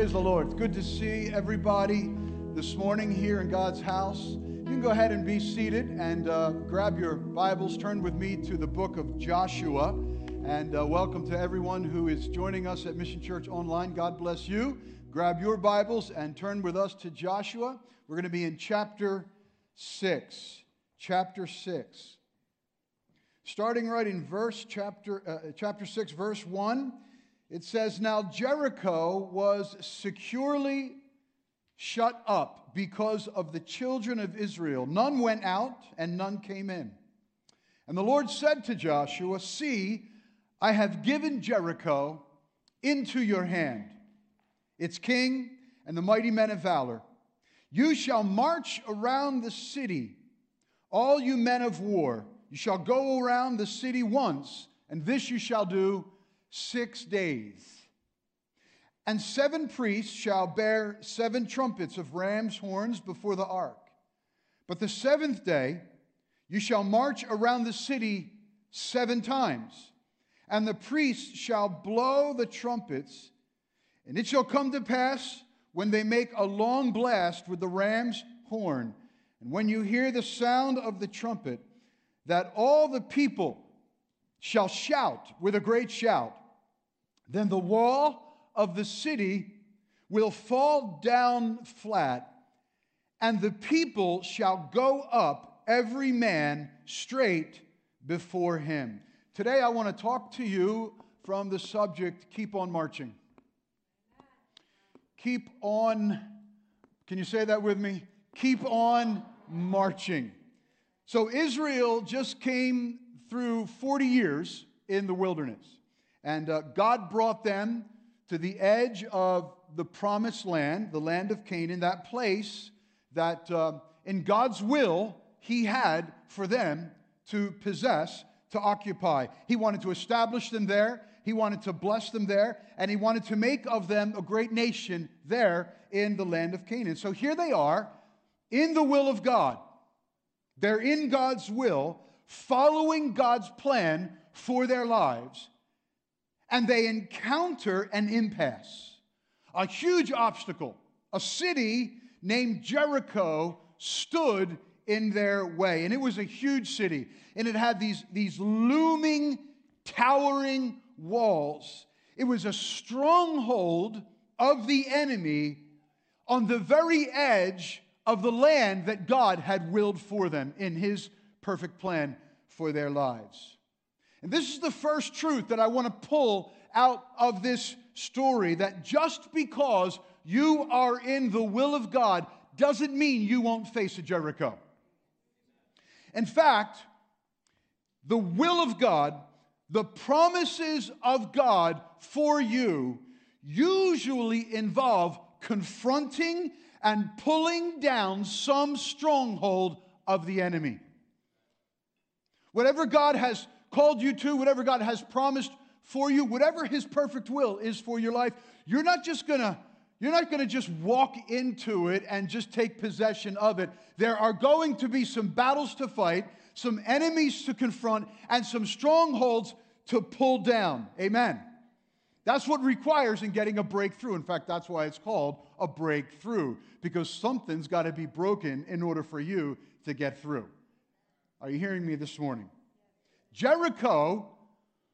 Praise the Lord. It's good to see everybody this morning here in God's house. You can go ahead and be seated and uh, grab your Bibles. Turn with me to the book of Joshua. And uh, welcome to everyone who is joining us at Mission Church Online. God bless you. Grab your Bibles and turn with us to Joshua. We're going to be in chapter 6. Chapter 6. Starting right in verse chapter, uh, chapter 6, verse 1, it says, Now Jericho was securely shut up because of the children of Israel. None went out and none came in. And the Lord said to Joshua, See, I have given Jericho into your hand, its king and the mighty men of valor. You shall march around the city, all you men of war. You shall go around the city once, and this you shall do six days. And seven priests shall bear seven trumpets of ram's horns before the ark. But the seventh day you shall march around the city seven times, and the priests shall blow the trumpets. And it shall come to pass when they make a long blast with the ram's horn, and when you hear the sound of the trumpet, that all the people shall shout with a great shout. Then the wall of the city will fall down flat, and the people shall go up, every man straight before him. Today, I want to talk to you from the subject Keep on Marching. Keep on, can you say that with me? Keep on marching. So, Israel just came through 40 years in the wilderness. And uh, God brought them to the edge of the promised land, the land of Canaan, that place that uh, in God's will He had for them to possess, to occupy. He wanted to establish them there, He wanted to bless them there, and He wanted to make of them a great nation there in the land of Canaan. So here they are in the will of God. They're in God's will, following God's plan for their lives and they encounter an impasse, a huge obstacle. A city named Jericho stood in their way, and it was a huge city, and it had these, these looming, towering walls. It was a stronghold of the enemy on the very edge of the land that God had willed for them in His perfect plan for their lives. And this is the first truth that I want to pull out of this story that just because you are in the will of God doesn't mean you won't face a Jericho. In fact, the will of God, the promises of God for you usually involve confronting and pulling down some stronghold of the enemy. Whatever God has called you to, whatever God has promised for you, whatever His perfect will is for your life, you're not just gonna you're not going to just walk into it and just take possession of it. There are going to be some battles to fight, some enemies to confront, and some strongholds to pull down. Amen. That's what requires in getting a breakthrough. In fact, that's why it's called a breakthrough, because something's got to be broken in order for you to get through. Are you hearing me this morning? Jericho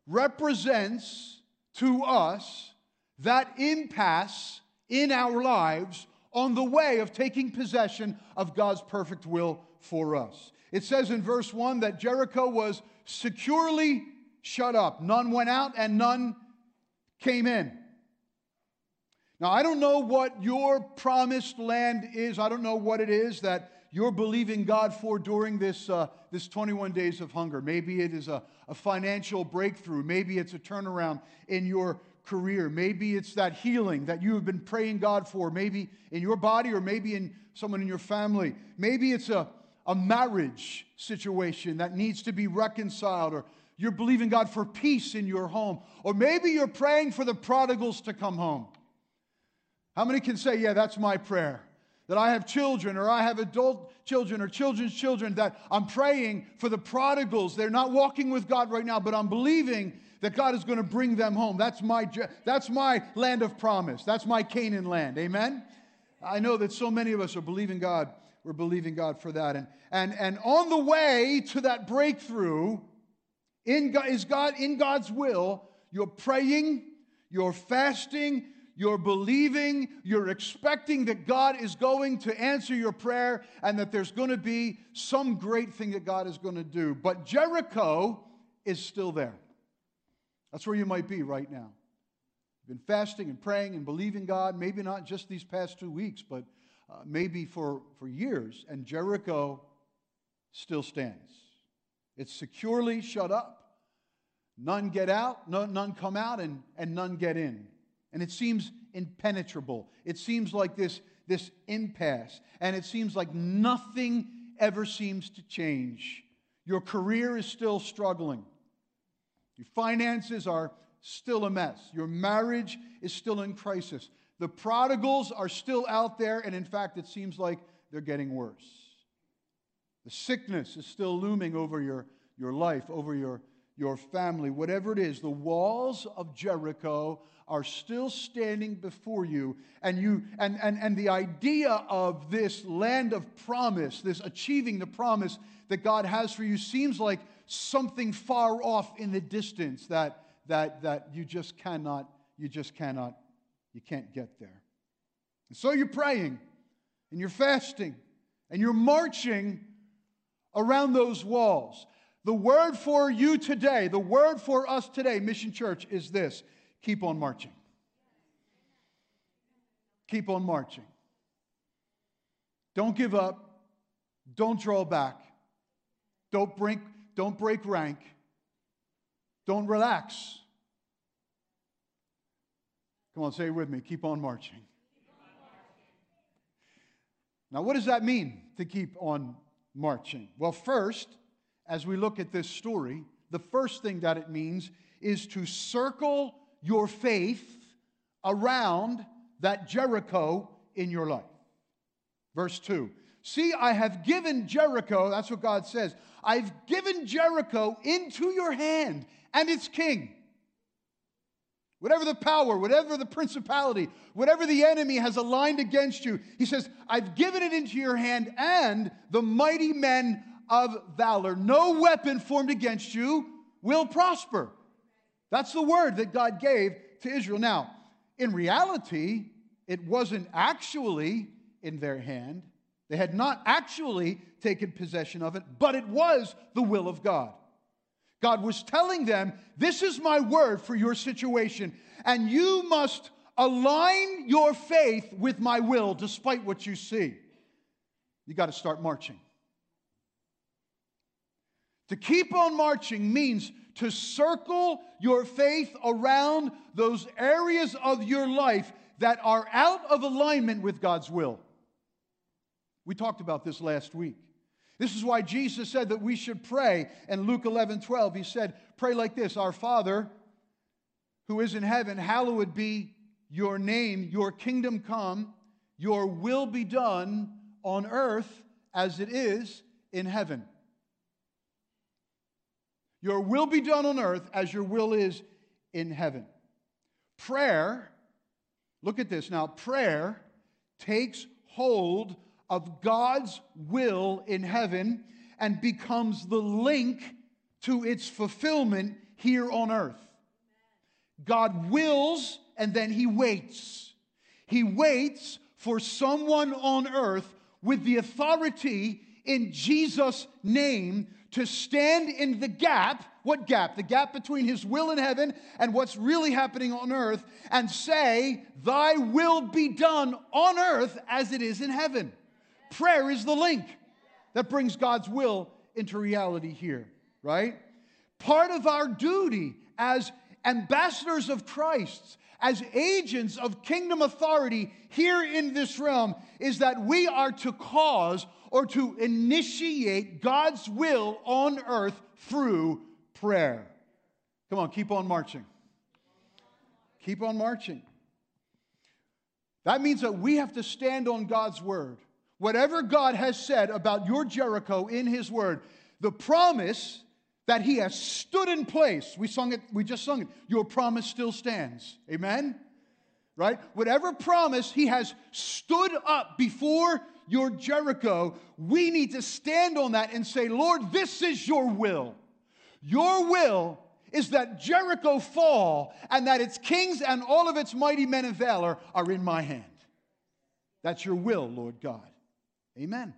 represents to us that impasse in our lives on the way of taking possession of God's perfect will for us. It says in verse 1 that Jericho was securely shut up. None went out and none came in. Now, I don't know what your promised land is. I don't know what it is that you're believing God for during this, uh, this 21 days of hunger. Maybe it is a, a financial breakthrough. Maybe it's a turnaround in your career. Maybe it's that healing that you have been praying God for, maybe in your body or maybe in someone in your family. Maybe it's a, a marriage situation that needs to be reconciled, or you're believing God for peace in your home, or maybe you're praying for the prodigals to come home. How many can say, Yeah, that's my prayer? That I have children or I have adult children or children's children, that I'm praying for the prodigals. They're not walking with God right now, but I'm believing that God is going to bring them home. That's my, that's my land of promise. That's my Canaan land. Amen? I know that so many of us are believing God. We're believing God for that. And, and, and on the way to that breakthrough, in God, is God in God's will, you're praying, you're fasting, you're believing, you're expecting that God is going to answer your prayer and that there's going to be some great thing that God is going to do. But Jericho is still there. That's where you might be right now. You've been fasting and praying and believing God, maybe not just these past two weeks, but uh, maybe for, for years, and Jericho still stands. It's securely shut up. None get out, none, none come out, and, and none get in and it seems impenetrable. It seems like this, this impasse, and it seems like nothing ever seems to change. Your career is still struggling, your finances are still a mess, your marriage is still in crisis. The prodigals are still out there, and in fact, it seems like they're getting worse. The sickness is still looming over your, your life, over your, your family, whatever it is. The walls of Jericho are still standing before you and you and, and, and the idea of this land of promise this achieving the promise that god has for you seems like something far off in the distance that that that you just cannot you just cannot you can't get there and so you're praying and you're fasting and you're marching around those walls the word for you today the word for us today mission church is this keep on marching. Keep on marching. Don't give up. Don't draw back. Don't break, don't break rank. Don't relax. Come on, say it with me. Keep on marching. Now, what does that mean to keep on marching? Well, first, as we look at this story, the first thing that it means is to circle your faith around that Jericho in your life. Verse 2 See, I have given Jericho, that's what God says, I've given Jericho into your hand and its king. Whatever the power, whatever the principality, whatever the enemy has aligned against you, he says, I've given it into your hand and the mighty men of valor. No weapon formed against you will prosper. That's the word that God gave to Israel. Now, in reality, it wasn't actually in their hand. They had not actually taken possession of it, but it was the will of God. God was telling them, This is my word for your situation, and you must align your faith with my will despite what you see. You got to start marching. To keep on marching means to circle your faith around those areas of your life that are out of alignment with God's will. We talked about this last week. This is why Jesus said that we should pray. In Luke 11 12, he said, Pray like this Our Father, who is in heaven, hallowed be your name, your kingdom come, your will be done on earth as it is in heaven. Your will be done on earth as your will is in heaven. Prayer, look at this now, prayer takes hold of God's will in heaven and becomes the link to its fulfillment here on earth. God wills and then he waits. He waits for someone on earth with the authority in Jesus' name to stand in the gap. What gap? The gap between his will in heaven and what's really happening on earth, and say, Thy will be done on earth as it is in heaven. Prayer is the link that brings God's will into reality here, right? Part of our duty as ambassadors of Christ, as agents of kingdom authority here in this realm, is that we are to cause or to initiate God's will on earth through prayer. Come on, keep on marching. Keep on marching. That means that we have to stand on God's word. Whatever God has said about your Jericho in his word, the promise that he has stood in place. We sung it, we just sung it. Your promise still stands. Amen? Right? Whatever promise he has stood up before your Jericho, we need to stand on that and say, Lord, this is your will. Your will is that Jericho fall and that its kings and all of its mighty men of valor are in my hand. That's your will, Lord God. Amen.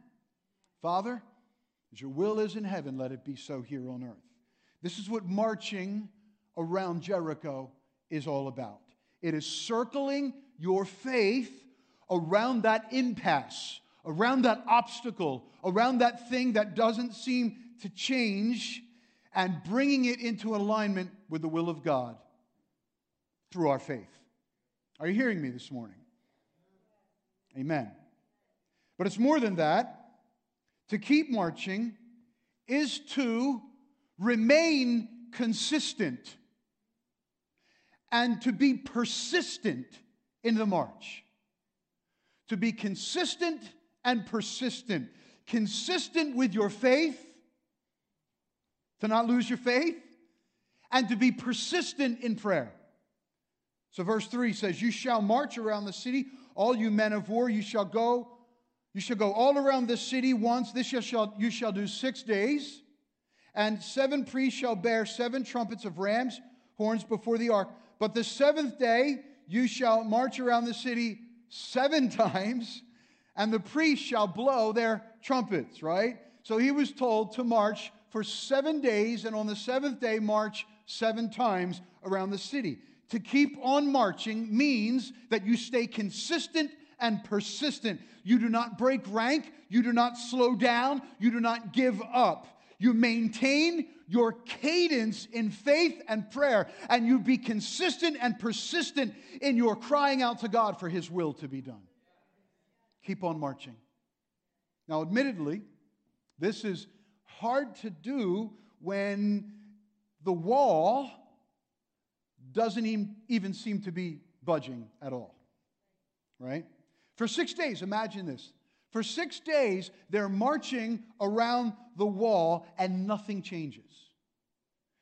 Father, as your will is in heaven, let it be so here on earth. This is what marching around Jericho is all about. It is circling your faith around that impasse, around that obstacle, around that thing that doesn't seem to change, and bringing it into alignment with the will of God through our faith. Are you hearing me this morning? Amen. But it's more than that. To keep marching is to remain consistent and to be persistent in the march. To be consistent and persistent. Consistent with your faith, to not lose your faith, and to be persistent in prayer. So, verse 3 says, You shall march around the city, all you men of war, you shall go. You shall go all around the city once. This you shall, you shall do six days. And seven priests shall bear seven trumpets of rams' horns before the ark. But the seventh day you shall march around the city seven times, and the priests shall blow their trumpets, right? So he was told to march for seven days, and on the seventh day, march seven times around the city. To keep on marching means that you stay consistent and persistent. You do not break rank, you do not slow down, you do not give up. You maintain your cadence in faith and prayer, and you be consistent and persistent in your crying out to God for His will to be done. Keep on marching. Now, admittedly, this is hard to do when the wall doesn't even seem to be budging at all, right? For six days, imagine this. For six days, they're marching around the wall and nothing changes.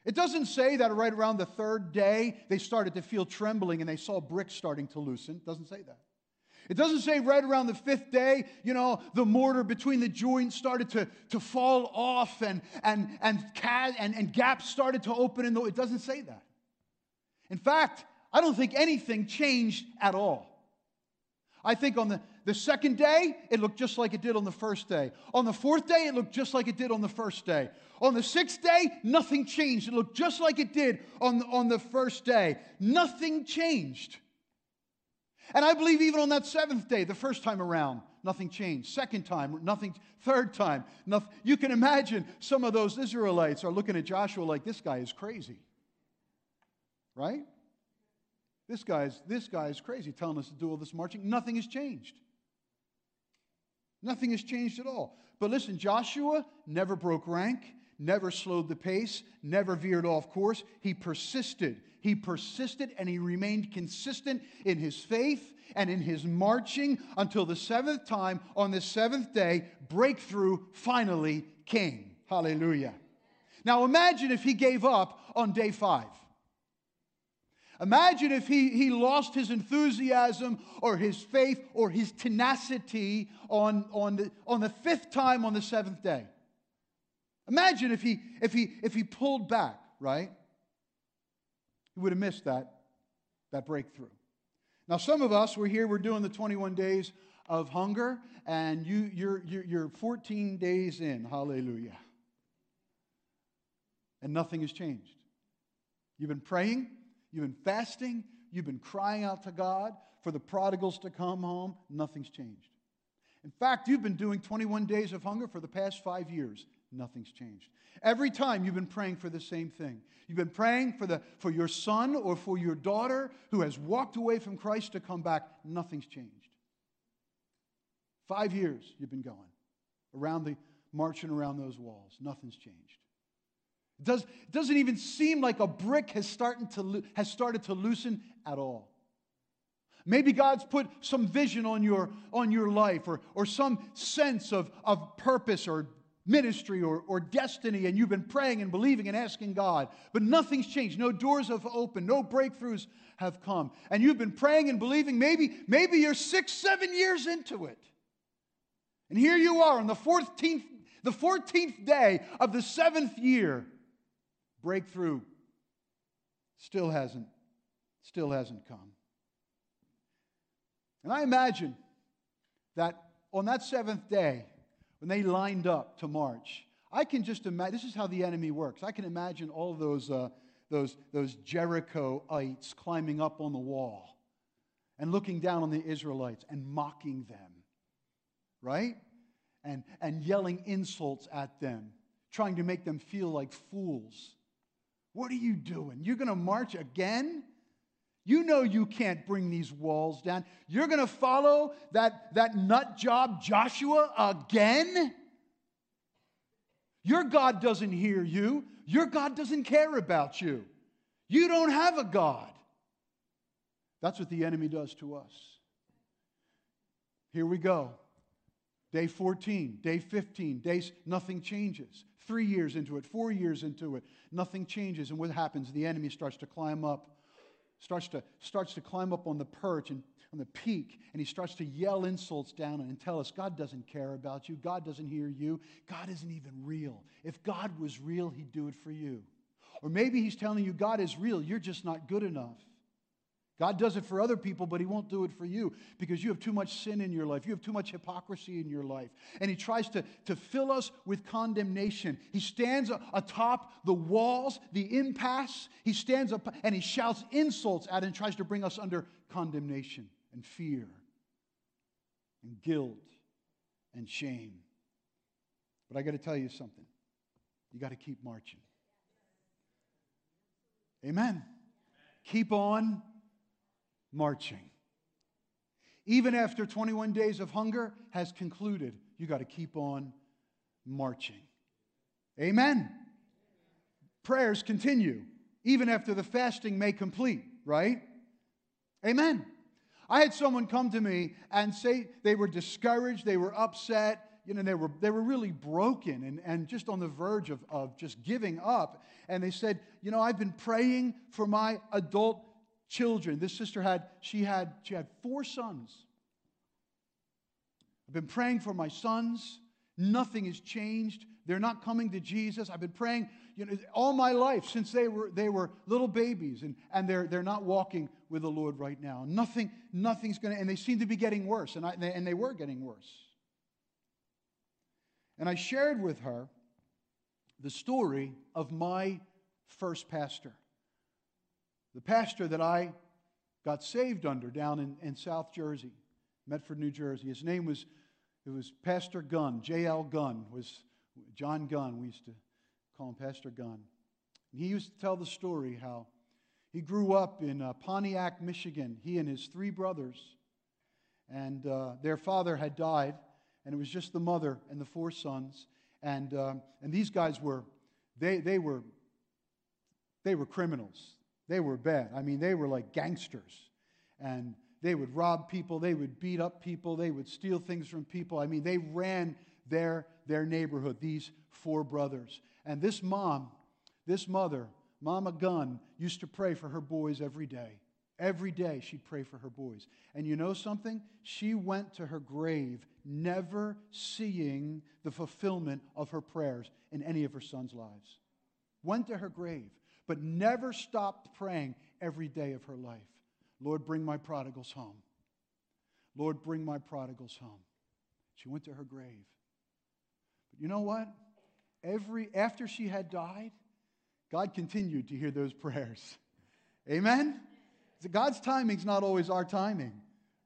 It doesn't say that right around the third day they started to feel trembling and they saw bricks starting to loosen. It doesn't say that. It doesn't say right around the fifth day, you know, the mortar between the joints started to, to fall off and, and, and, and, and gaps started to open. The, it doesn't say that. In fact, I don't think anything changed at all. I think on the, the second day, it looked just like it did on the first day. On the fourth day, it looked just like it did on the first day. On the sixth day, nothing changed. It looked just like it did on, on the first day. Nothing changed. And I believe even on that seventh day, the first time around, nothing changed. Second time, nothing. Third time, nothing. You can imagine some of those Israelites are looking at Joshua like, this guy is crazy. Right? This guy's, this guy is crazy telling us to do all this marching. Nothing has changed. Nothing has changed at all. But listen, Joshua never broke rank, never slowed the pace, never veered off course. He persisted. He persisted and he remained consistent in his faith and in his marching until the seventh time on the seventh day, breakthrough finally came. Hallelujah. Now imagine if he gave up on day five. Imagine if he, he lost his enthusiasm or his faith or his tenacity on, on, the, on the fifth time on the seventh day. Imagine if he, if he, if he pulled back, right? He would have missed that, that breakthrough. Now, some of us, we're here, we're doing the 21 days of hunger, and you, you're, you're 14 days in. Hallelujah. And nothing has changed. You've been praying, You've been fasting, you've been crying out to God for the prodigals to come home. Nothing's changed. In fact, you've been doing 21 days of hunger for the past five years. Nothing's changed. Every time you've been praying for the same thing. You've been praying for, the, for your son or for your daughter who has walked away from Christ to come back. Nothing's changed. Five years you've been going around the marching around those walls. Nothing's changed. It does, it doesn't even seem like a brick has, started to, has started to loosen at all. Maybe God's put some vision on your, on your life or, or some sense of, of purpose or ministry or, or destiny, and you've been praying and believing and asking God, but nothing's changed. No doors have opened, no breakthroughs have come. And you've been praying and believing, maybe, maybe you're six, seven years into it. And here you are on the 14th, the 14th day of the seventh year. Breakthrough still hasn't, still hasn't come. And I imagine that on that seventh day, when they lined up to march, I can just imagine, this is how the enemy works. I can imagine all those, uh, those, those Jerichoites climbing up on the wall and looking down on the Israelites and mocking them, right? And, and yelling insults at them, trying to make them feel like fools. What are you doing? You're going to march again? You know you can't bring these walls down. You're going to follow that, that nut job Joshua again? Your God doesn't hear you. Your God doesn't care about you. You don't have a God. That's what the enemy does to us. Here we go. Day 14, day 15, days, nothing changes. Three years into it, four years into it, nothing changes. And what happens? The enemy starts to climb up starts to, starts to climb up on the perch and on the peak, and he starts to yell insults down and tell us God doesn't care about you. God doesn't hear you. God isn't even real. If God was real, he'd do it for you. Or maybe he's telling you God is real, you're just not good enough. God does it for other people, but He won't do it for you because you have too much sin in your life. You have too much hypocrisy in your life. And He tries to, to fill us with condemnation. He stands atop the walls, the impasse. He stands up and He shouts insults at and tries to bring us under condemnation and fear and guilt and shame. But I got to tell you something. You got to keep marching. Amen. Keep on marching. Even after 21 days of hunger has concluded, you got to keep on marching. Amen. Prayers continue even after the fasting may complete, right? Amen. I had someone come to me and say they were discouraged, they were upset, you know, they were, they were really broken and, and just on the verge of, of just giving up. And they said, You know, I've been praying for my adult children. This sister had, she had, she had four sons. I've been praying for my sons. Nothing has changed. They're not coming to Jesus. I've been praying you know, all my life since they were, they were little babies, and, and they're, they're not walking with the Lord right now. Nothing, nothing's going to, and they seem to be getting worse, and, I, and, they, and they were getting worse. And I shared with her the story of my first pastor the pastor that I got saved under down in, in South Jersey, Medford, New Jersey. His name was, it was Pastor Gunn, J.L. Gunn, was John Gunn. We used to call him Pastor Gunn. And he used to tell the story how he grew up in uh, Pontiac, Michigan, he and his three brothers. And uh, their father had died, and it was just the mother and the four sons. And, uh, and these guys were, they, they were, they were criminals. They were bad. I mean, they were like gangsters. And they would rob people, they would beat up people, they would steal things from people. I mean, they ran their, their neighborhood, these four brothers. And this mom, this mother, Mama Gunn, used to pray for her boys every day. Every day she'd pray for her boys. And you know something? She went to her grave never seeing the fulfillment of her prayers in any of her sons' lives. Went to her grave but never stopped praying every day of her life Lord, bring my prodigals home. Lord, bring my prodigals home. She went to her grave. But you know what? Every after she had died, God continued to hear those prayers. Amen? So God's timing's not always our timing,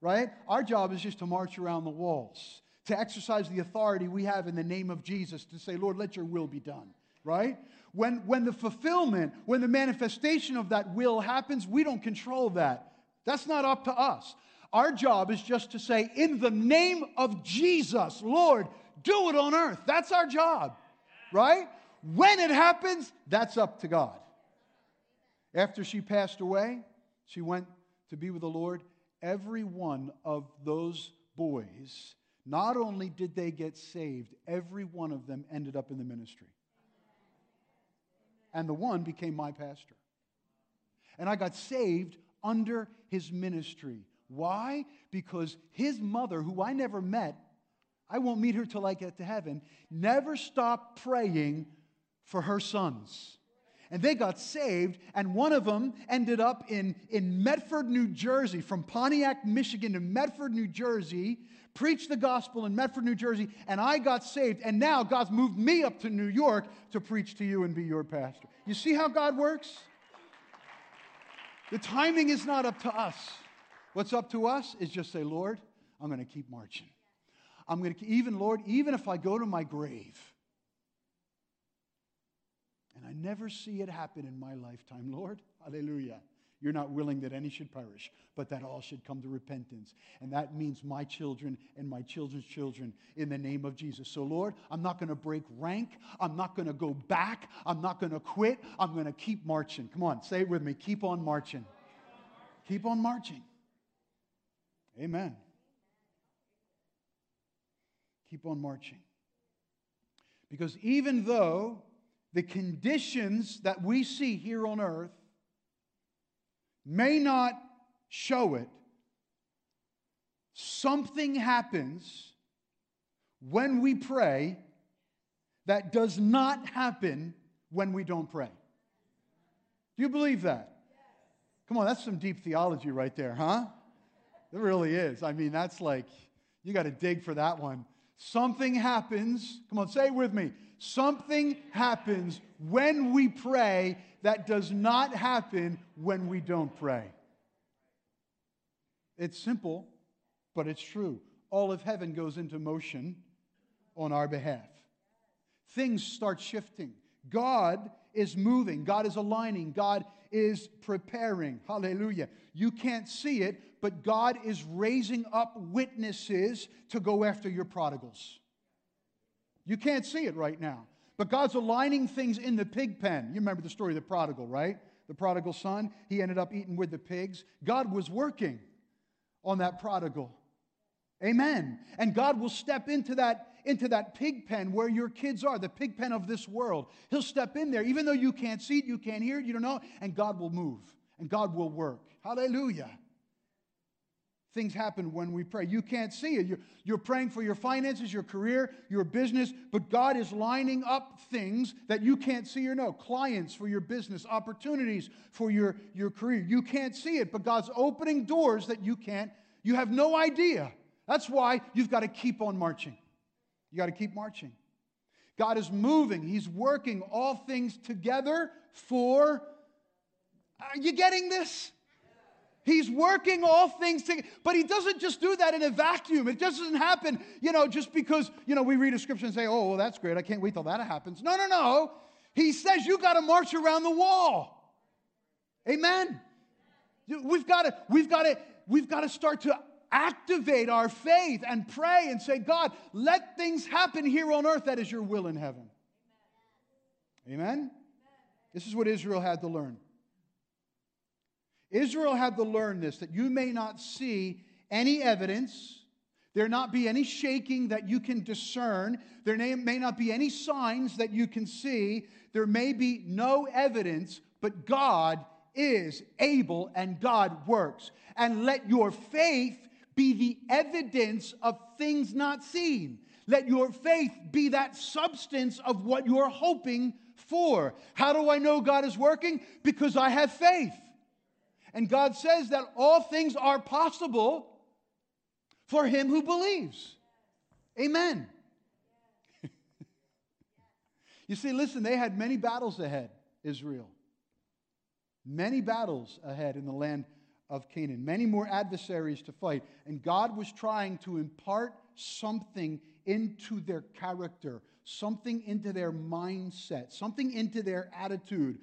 right? Our job is just to march around the walls, to exercise the authority we have in the name of Jesus to say, Lord, let your will be done, right? When, when the fulfillment, when the manifestation of that will happens, we don't control that. That's not up to us. Our job is just to say, in the name of Jesus, Lord, do it on earth. That's our job, right? When it happens, that's up to God. After she passed away, she went to be with the Lord, every one of those boys, not only did they get saved, every one of them ended up in the ministry. And the one became my pastor. And I got saved under his ministry. Why? Because his mother, who I never met, I won't meet her till I get to heaven, never stopped praying for her sons. And they got saved, and one of them ended up in, in Medford, New Jersey, from Pontiac, Michigan to Medford, New Jersey, preached the gospel in Medford, New Jersey, and I got saved. And now God's moved me up to New York to preach to you and be your pastor. You see how God works? The timing is not up to us. What's up to us is just say, Lord, I'm going to keep marching. I'm going to, even, Lord, even if I go to my grave, and I never see it happen in my lifetime, Lord, hallelujah. You're not willing that any should perish, but that all should come to repentance. And that means my children and my children's children in the name of Jesus. So, Lord, I'm not going to break rank. I'm not going to go back. I'm not going to quit. I'm going to keep marching. Come on, say it with me. Keep on marching. Keep on marching. Amen. Keep on marching. Because even though the conditions that we see here on earth may not show it, something happens when we pray that does not happen when we don't pray. Do you believe that? Come on, that's some deep theology right there, huh? It really is. I mean, that's like, you got to dig for that one. Something happens, come on, say it with me. Something happens when we pray that does not happen when we don't pray. It's simple, but it's true. All of heaven goes into motion on our behalf. Things start shifting. God is moving, God is aligning, God is preparing. Hallelujah. You can't see it, but God is raising up witnesses to go after your prodigals. You can't see it right now. But God's aligning things in the pig pen. You remember the story of the prodigal, right? The prodigal son, he ended up eating with the pigs. God was working on that prodigal. Amen. And God will step into that into that pig pen where your kids are, the pig pen of this world. He'll step in there even though you can't see it, you can't hear it, you don't know, and God will move and God will work. Hallelujah. Things happen when we pray. You can't see it. You're, you're praying for your finances, your career, your business, but God is lining up things that you can't see or know. Clients for your business, opportunities for your, your career. You can't see it, but God's opening doors that you can't, you have no idea. That's why you've got to keep on marching. You got to keep marching. God is moving, He's working all things together for. Are you getting this? He's working all things together. But he doesn't just do that in a vacuum. It doesn't happen, you know, just because, you know, we read a scripture and say, oh, well, that's great. I can't wait till that happens. No, no, no. He says you got to march around the wall. Amen. We've got to, we've got to, we've got to start to activate our faith and pray and say, God, let things happen here on earth that is your will in heaven. Amen. This is what Israel had to learn. Israel had to learn this that you may not see any evidence, there not be any shaking that you can discern, there may not be any signs that you can see, there may be no evidence, but God is able and God works. And let your faith be the evidence of things not seen. Let your faith be that substance of what you're hoping for. How do I know God is working? Because I have faith. And God says that all things are possible for him who believes. Amen. you see, listen, they had many battles ahead, Israel. Many battles ahead in the land of Canaan, many more adversaries to fight. And God was trying to impart something into their character, something into their mindset, something into their attitude,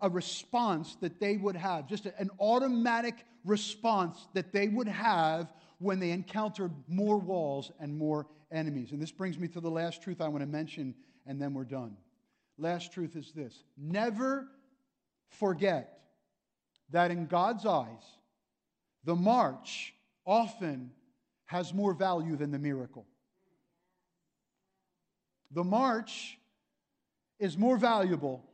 a, response that they would have, just an automatic response that they would have when they encountered more walls and more enemies. And this brings me to the last truth I want to mention, and then we're done. Last truth is this never forget that in God's eyes, the march often has more value than the miracle. The march is more valuable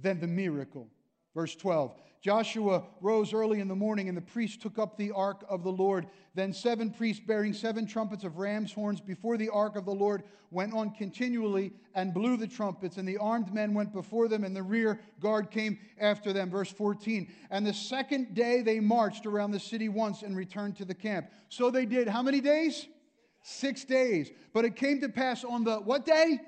than the miracle. Verse 12 Joshua rose early in the morning, and the priests took up the ark of the Lord. Then seven priests bearing seven trumpets of ram's horns before the ark of the Lord went on continually and blew the trumpets, and the armed men went before them, and the rear guard came after them. Verse 14. And the second day they marched around the city once and returned to the camp. So they did how many days? Six days. But it came to pass on the what day?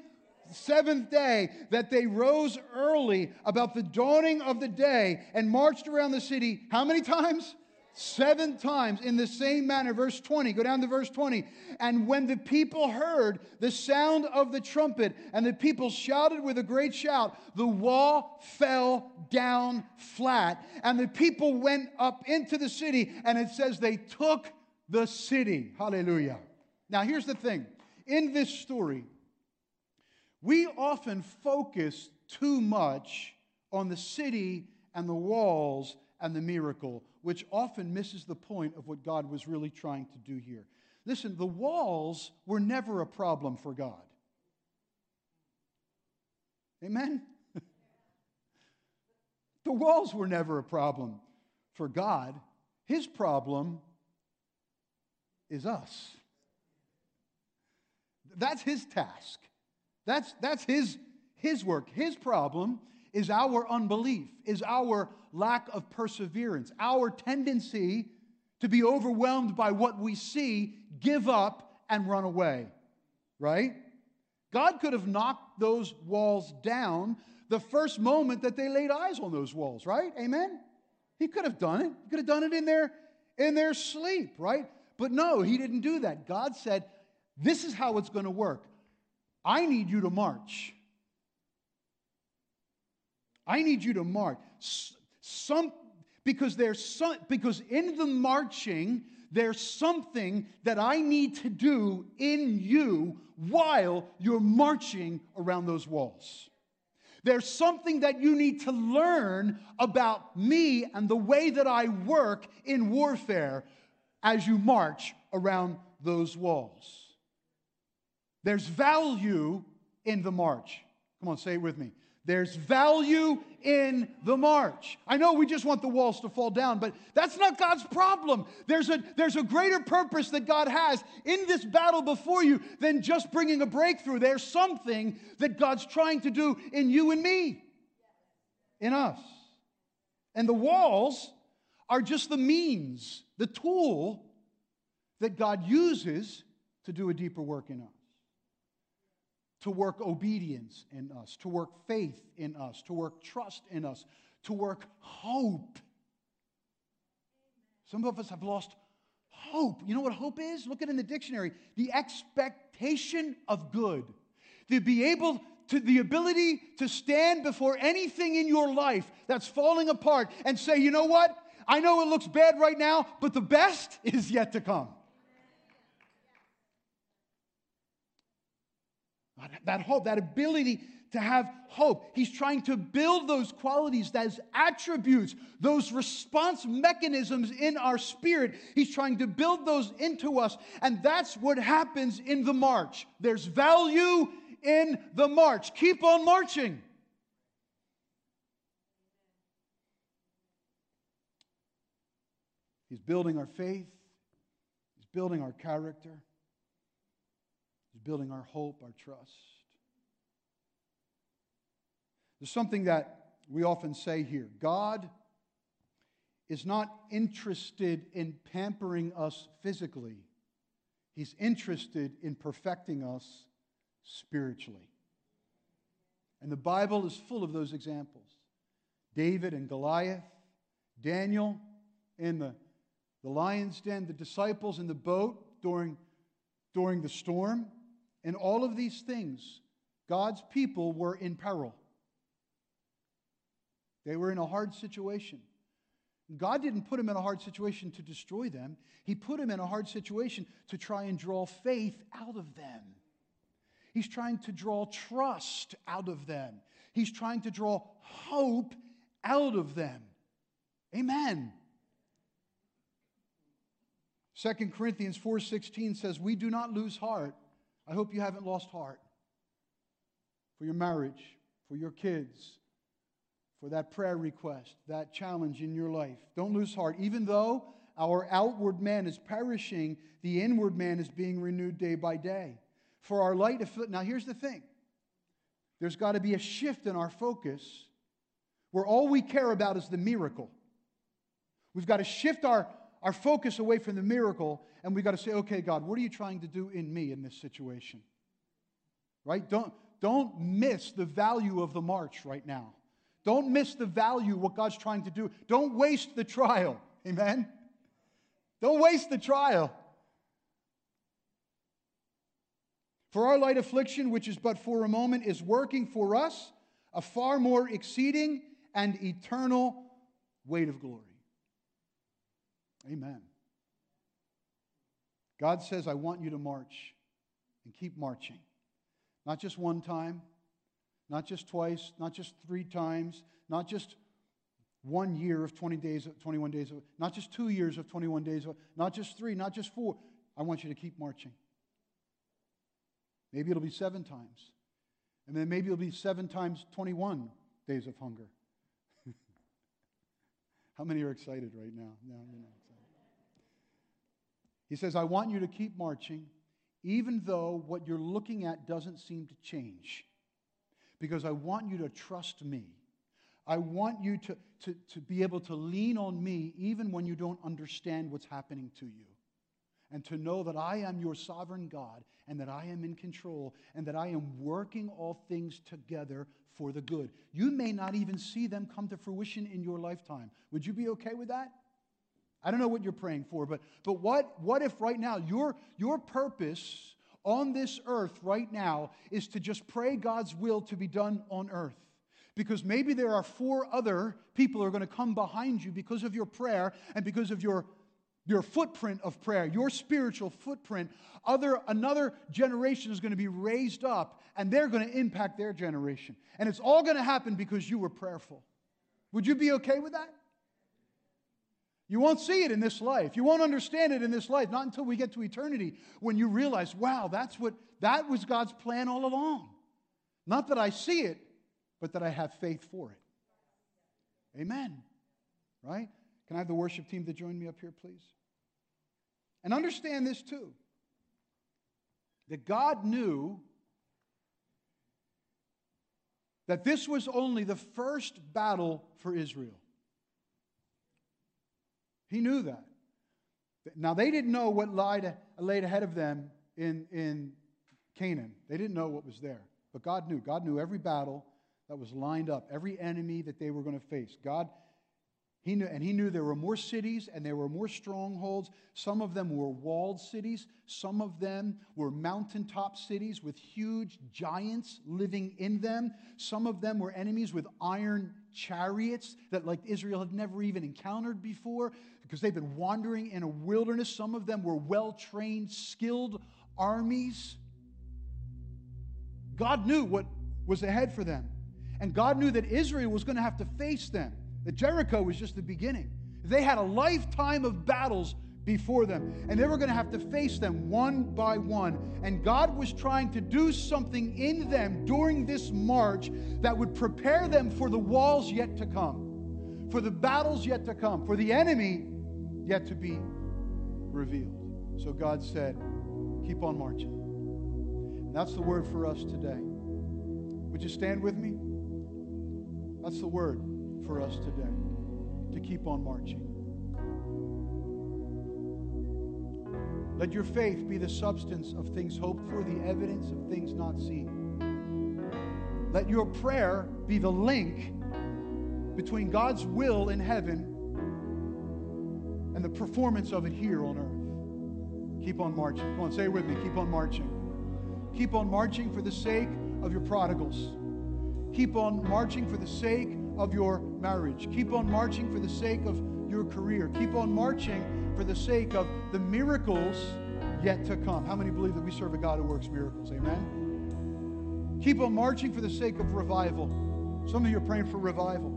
seventh day that they rose early about the dawning of the day and marched around the city. How many times? Seven times in the same manner. Verse 20, go down to verse 20. And when the people heard the sound of the trumpet and the people shouted with a great shout, the wall fell down flat. And the people went up into the city, and it says they took the city. Hallelujah. Now, here's the thing in this story, we often focus too much on the city and the walls and the miracle, which often misses the point of what God was really trying to do here. Listen, the walls were never a problem for God. Amen? the walls were never a problem for God. His problem is us. That's his task. That's, that's his, his work. His problem is our unbelief, is our lack of perseverance, our tendency to be overwhelmed by what we see, give up, and run away. Right? God could have knocked those walls down the first moment that they laid eyes on those walls, right? Amen? He could have done it. He could have done it in their, in their sleep, right? But no, he didn't do that. God said, This is how it's going to work. I need you to march. I need you to march. Some, because there's some, because in the marching, there's something that I need to do in you while you're marching around those walls. There's something that you need to learn about me and the way that I work in warfare as you march around those walls. There's value in the march. Come on, say it with me. There's value in the march. I know we just want the walls to fall down, but that's not God's problem. There's a, there's a greater purpose that God has in this battle before you than just bringing a breakthrough. There's something that God's trying to do in you and me, in us. And the walls are just the means, the tool that God uses to do a deeper work in us to work obedience in us, to work faith in us, to work trust in us, to work hope. Some of us have lost hope. You know what hope is? Look at it in the dictionary the expectation of good. To be able to the ability to stand before anything in your life that's falling apart and say, you know what? I know it looks bad right now, but the best is yet to come. That hope, that ability to have hope. He's trying to build those qualities, those attributes, those response mechanisms in our spirit. He's trying to build those into us. And that's what happens in the march. There's value in the march. Keep on marching. He's building our faith, He's building our character building our hope, our trust. There's something that we often say here God is not interested in pampering us physically, He's interested in perfecting us spiritually. And the Bible is full of those examples David and Goliath, Daniel in the, the lion's den, the disciples in the boat during, during the storm. In all of these things, God's people were in peril. They were in a hard situation. God didn't put them in a hard situation to destroy them, He put them in a hard situation to try and draw faith out of them. He's trying to draw trust out of them, He's trying to draw hope out of them. Amen. 2 Corinthians 4:16 says, "We do not lose heart." I hope you haven't lost heart for your marriage, for your kids, for that prayer request, that challenge in your life. Don't lose heart. Even though our outward man is perishing, the inward man is being renewed day by day. For our light, now here's the thing there's got to be a shift in our focus where all we care about is the miracle. We've got to shift our, our focus away from the miracle and we've got to say, okay, God, what are you trying to do in me in this situation? Right? Don't, don't miss the value of the march right now. Don't miss the value what God's trying to do. Don't waste the trial. Amen. Don't waste the trial. For our light affliction, which is but for a moment, is working for us a far more exceeding and eternal weight of glory. Amen. God says, I want you to march and keep marching. Not just one time, not just twice, not just three times, not just one year of 20 days, 21 days, not just two years of 21 days, not just three, not just four. I want you to keep marching. Maybe it'll be seven times. And then maybe it'll be seven times 21 days of hunger. How many are excited right now? Not excited. He says, I want you to keep marching, even though what you're looking at doesn't seem to change. Because I want you to trust me. I want you to, to, to be able to lean on me even when you don't understand what's happening to you and to know that I am your sovereign God and that I am in control and that I am working all things together for the good. You may not even see them come to fruition in your lifetime. Would you be okay with that? I don't know what you're praying for, but, but what, what if right now your, your purpose on this earth right now is to just pray God's will to be done on earth? Because maybe there are four other people who are going to come behind you because of your prayer and because of your your footprint of prayer, your spiritual footprint, other, another generation is going to be raised up and they're going to impact their generation. And it's all going to happen because you were prayerful. Would you be okay with that? You won't see it in this life. You won't understand it in this life, not until we get to eternity when you realize, wow, that's what that was God's plan all along. Not that I see it, but that I have faith for it. Amen. Right? Can I have the worship team to join me up here, please? And understand this too that God knew that this was only the first battle for Israel. He knew that. Now, they didn't know what lied, laid ahead of them in, in Canaan. They didn't know what was there. But God knew. God knew every battle that was lined up, every enemy that they were going to face. God he knew, and he knew there were more cities and there were more strongholds. Some of them were walled cities. Some of them were mountaintop cities with huge giants living in them. Some of them were enemies with iron chariots that, like Israel, had never even encountered before because they've been wandering in a wilderness. Some of them were well trained, skilled armies. God knew what was ahead for them. And God knew that Israel was going to have to face them. That Jericho was just the beginning. They had a lifetime of battles before them, and they were going to have to face them one by one. And God was trying to do something in them during this march that would prepare them for the walls yet to come, for the battles yet to come, for the enemy yet to be revealed. So God said, Keep on marching. And that's the word for us today. Would you stand with me? That's the word for us today to keep on marching. Let your faith be the substance of things hoped for, the evidence of things not seen. Let your prayer be the link between God's will in heaven and the performance of it here on earth. Keep on marching. Come on, say it with me. Keep on marching. Keep on marching for the sake of your prodigals. Keep on marching for the sake of your marriage. Keep on marching for the sake of your career. Keep on marching for the sake of the miracles yet to come. How many believe that we serve a God who works miracles? Amen. Keep on marching for the sake of revival. Some of you are praying for revival.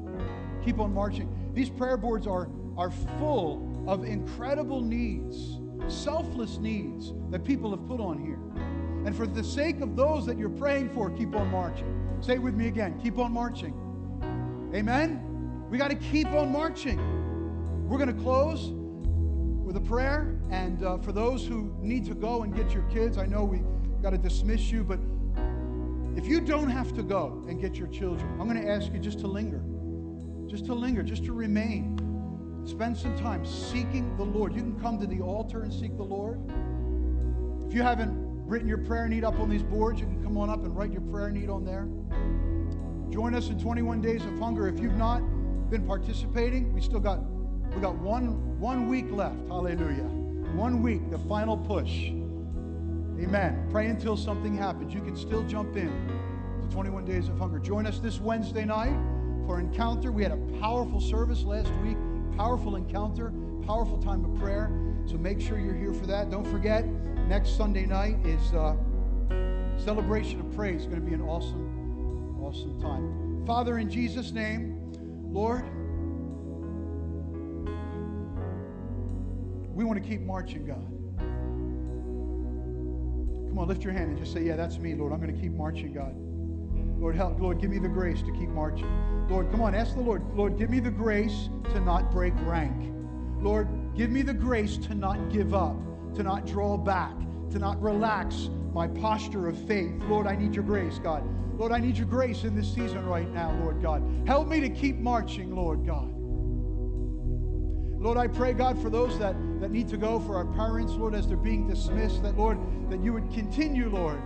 Keep on marching. These prayer boards are, are full of incredible needs selfless needs that people have put on here. And for the sake of those that you're praying for, keep on marching. Say it with me again keep on marching. Amen? We got to keep on marching. We're going to close with a prayer. And uh, for those who need to go and get your kids, I know we got to dismiss you, but if you don't have to go and get your children, I'm going to ask you just to linger, just to linger, just to remain. Spend some time seeking the Lord. You can come to the altar and seek the Lord. If you haven't written your prayer need up on these boards, you can come on up and write your prayer need on there. Join us in 21 days of hunger. If you've not been participating, we still got we got one one week left. Hallelujah. One week, the final push. Amen. Pray until something happens. You can still jump in to 21 days of hunger. Join us this Wednesday night for encounter. We had a powerful service last week, powerful encounter, powerful time of prayer. So make sure you're here for that. Don't forget, next Sunday night is uh, celebration of praise. It's going to be an awesome, awesome time. Father, in Jesus' name, Lord, we want to keep marching, God. Come on, lift your hand and just say, Yeah, that's me, Lord. I'm going to keep marching, God. Lord, help. Lord, give me the grace to keep marching. Lord, come on, ask the Lord. Lord, give me the grace to not break rank. Lord, give me the grace to not give up, to not draw back, to not relax my posture of faith. Lord, I need your grace, God. Lord, I need your grace in this season right now, Lord God. Help me to keep marching, Lord God. Lord, I pray, God, for those that, that need to go, for our parents, Lord, as they're being dismissed, that, Lord, that you would continue, Lord,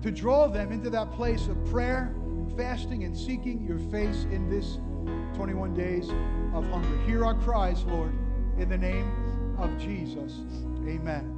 to draw them into that place of prayer and fasting and seeking your face in this 21 days of hunger. Hear our cries, Lord, in the name of Jesus. Amen.